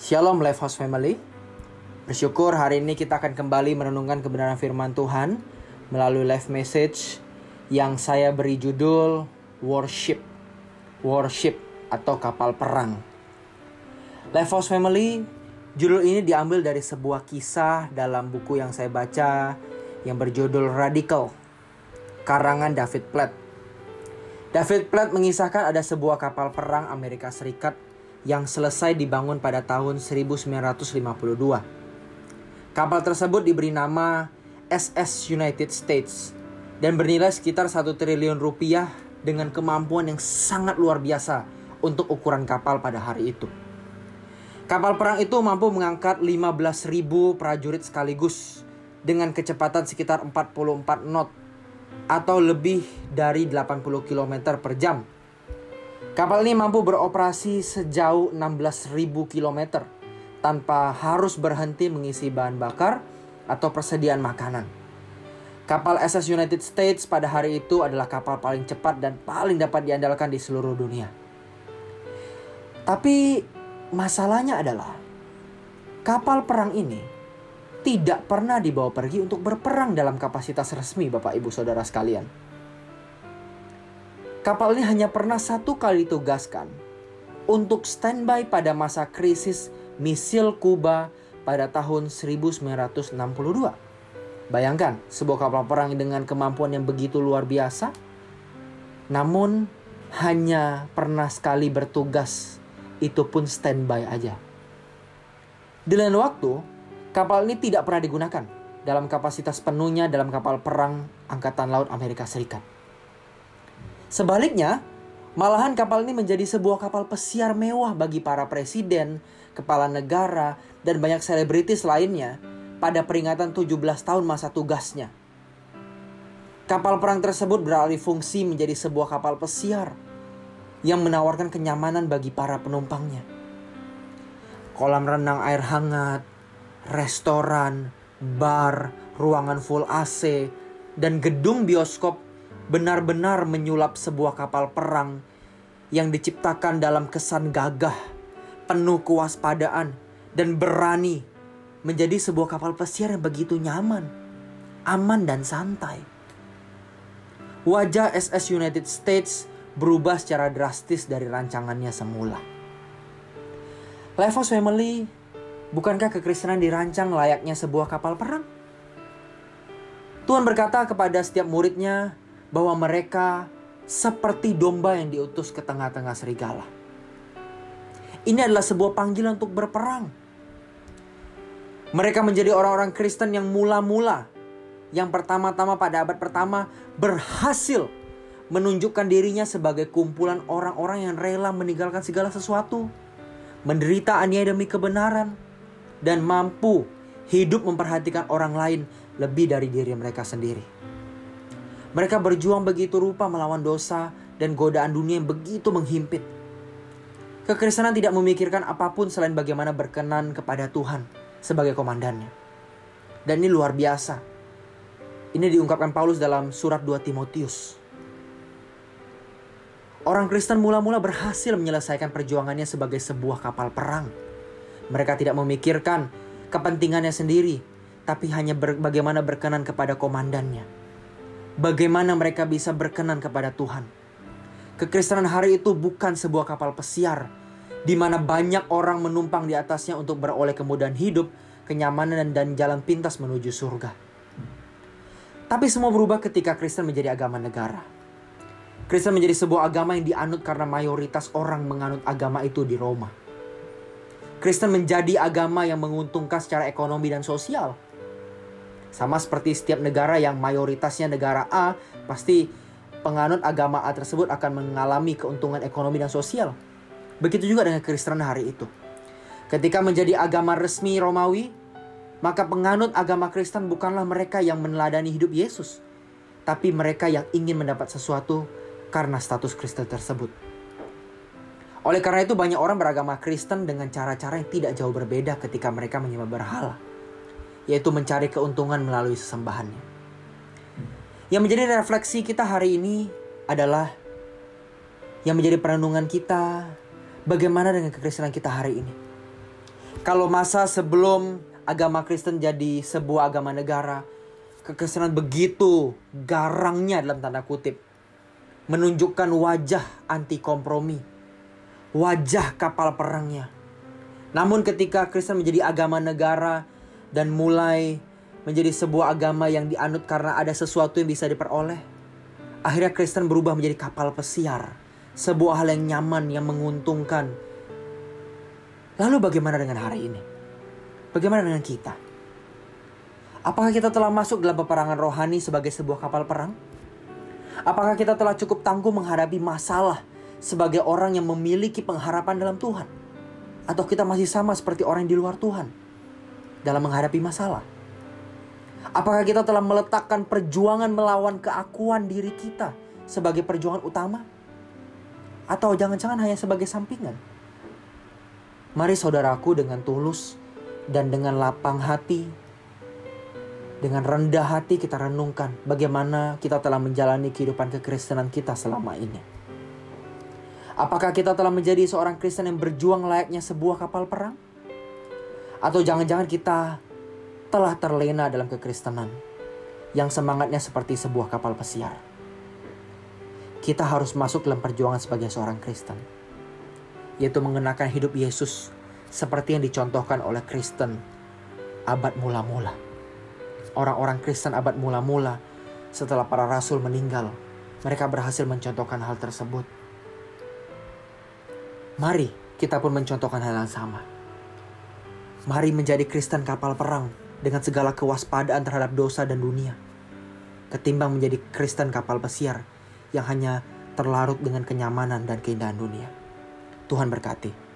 Shalom House Family. Bersyukur hari ini kita akan kembali merenungkan kebenaran firman Tuhan melalui live message yang saya beri judul Worship. Worship atau kapal perang. House Family, judul ini diambil dari sebuah kisah dalam buku yang saya baca yang berjudul Radical karangan David Platt. David Platt mengisahkan ada sebuah kapal perang Amerika Serikat yang selesai dibangun pada tahun 1952. Kapal tersebut diberi nama SS United States dan bernilai sekitar 1 triliun rupiah dengan kemampuan yang sangat luar biasa untuk ukuran kapal pada hari itu. Kapal perang itu mampu mengangkat 15.000 prajurit sekaligus dengan kecepatan sekitar 44 knot atau lebih dari 80 km per jam Kapal ini mampu beroperasi sejauh 16.000 km tanpa harus berhenti mengisi bahan bakar atau persediaan makanan. Kapal SS United States pada hari itu adalah kapal paling cepat dan paling dapat diandalkan di seluruh dunia. Tapi masalahnya adalah kapal perang ini tidak pernah dibawa pergi untuk berperang dalam kapasitas resmi Bapak Ibu Saudara sekalian. Kapal ini hanya pernah satu kali ditugaskan untuk standby pada masa krisis misil Kuba pada tahun 1962. Bayangkan, sebuah kapal perang dengan kemampuan yang begitu luar biasa, namun hanya pernah sekali bertugas, itu pun standby aja. Di lain waktu, kapal ini tidak pernah digunakan dalam kapasitas penuhnya dalam kapal perang Angkatan Laut Amerika Serikat. Sebaliknya, malahan kapal ini menjadi sebuah kapal pesiar mewah bagi para presiden, kepala negara, dan banyak selebritis lainnya pada peringatan 17 tahun masa tugasnya. Kapal perang tersebut beralih fungsi menjadi sebuah kapal pesiar yang menawarkan kenyamanan bagi para penumpangnya. Kolam renang air hangat, restoran, bar, ruangan full AC, dan gedung bioskop benar-benar menyulap sebuah kapal perang yang diciptakan dalam kesan gagah, penuh kewaspadaan, dan berani menjadi sebuah kapal pesiar yang begitu nyaman, aman, dan santai. Wajah SS United States berubah secara drastis dari rancangannya semula. Levos Family, bukankah kekristenan dirancang layaknya sebuah kapal perang? Tuhan berkata kepada setiap muridnya, bahwa mereka seperti domba yang diutus ke tengah-tengah serigala. Ini adalah sebuah panggilan untuk berperang. Mereka menjadi orang-orang Kristen yang mula-mula, yang pertama-tama pada abad pertama berhasil menunjukkan dirinya sebagai kumpulan orang-orang yang rela meninggalkan segala sesuatu, menderita aniaya demi kebenaran, dan mampu hidup memperhatikan orang lain lebih dari diri mereka sendiri. Mereka berjuang begitu rupa melawan dosa dan godaan dunia yang begitu menghimpit. Kekristenan tidak memikirkan apa pun selain bagaimana berkenan kepada Tuhan sebagai komandannya. Dan ini luar biasa. Ini diungkapkan Paulus dalam surat 2 Timotius. Orang Kristen mula-mula berhasil menyelesaikan perjuangannya sebagai sebuah kapal perang. Mereka tidak memikirkan kepentingannya sendiri, tapi hanya ber bagaimana berkenan kepada komandannya bagaimana mereka bisa berkenan kepada Tuhan. Kekristenan hari itu bukan sebuah kapal pesiar di mana banyak orang menumpang di atasnya untuk beroleh kemudahan hidup, kenyamanan dan jalan pintas menuju surga. Tapi semua berubah ketika Kristen menjadi agama negara. Kristen menjadi sebuah agama yang dianut karena mayoritas orang menganut agama itu di Roma. Kristen menjadi agama yang menguntungkan secara ekonomi dan sosial sama seperti setiap negara yang mayoritasnya negara A, pasti penganut agama A tersebut akan mengalami keuntungan ekonomi dan sosial. Begitu juga dengan Kristen hari itu. Ketika menjadi agama resmi Romawi, maka penganut agama Kristen bukanlah mereka yang meneladani hidup Yesus, tapi mereka yang ingin mendapat sesuatu karena status Kristen tersebut. Oleh karena itu banyak orang beragama Kristen dengan cara-cara yang tidak jauh berbeda ketika mereka menyembah berhala yaitu mencari keuntungan melalui sesembahannya. Yang menjadi refleksi kita hari ini adalah yang menjadi perenungan kita bagaimana dengan kekristenan kita hari ini. Kalau masa sebelum agama Kristen jadi sebuah agama negara, kekristenan begitu garangnya dalam tanda kutip menunjukkan wajah anti kompromi, wajah kapal perangnya. Namun ketika Kristen menjadi agama negara dan mulai menjadi sebuah agama yang dianut karena ada sesuatu yang bisa diperoleh, akhirnya Kristen berubah menjadi kapal pesiar, sebuah hal yang nyaman yang menguntungkan. Lalu bagaimana dengan hari ini? Bagaimana dengan kita? Apakah kita telah masuk dalam peperangan rohani sebagai sebuah kapal perang? Apakah kita telah cukup tangguh menghadapi masalah sebagai orang yang memiliki pengharapan dalam Tuhan? Atau kita masih sama seperti orang di luar Tuhan dalam menghadapi masalah? Apakah kita telah meletakkan perjuangan melawan keakuan diri kita sebagai perjuangan utama? Atau jangan-jangan hanya sebagai sampingan? Mari saudaraku dengan tulus dan dengan lapang hati dengan rendah hati kita renungkan bagaimana kita telah menjalani kehidupan kekristenan kita selama ini. Apakah kita telah menjadi seorang Kristen yang berjuang layaknya sebuah kapal perang? Atau jangan-jangan kita telah terlena dalam kekristenan yang semangatnya seperti sebuah kapal pesiar? Kita harus masuk dalam perjuangan sebagai seorang Kristen, yaitu mengenakan hidup Yesus seperti yang dicontohkan oleh Kristen abad mula-mula orang-orang Kristen abad mula-mula setelah para rasul meninggal, mereka berhasil mencontohkan hal tersebut. Mari kita pun mencontohkan hal yang sama. Mari menjadi Kristen kapal perang dengan segala kewaspadaan terhadap dosa dan dunia. Ketimbang menjadi Kristen kapal pesiar yang hanya terlarut dengan kenyamanan dan keindahan dunia. Tuhan berkati.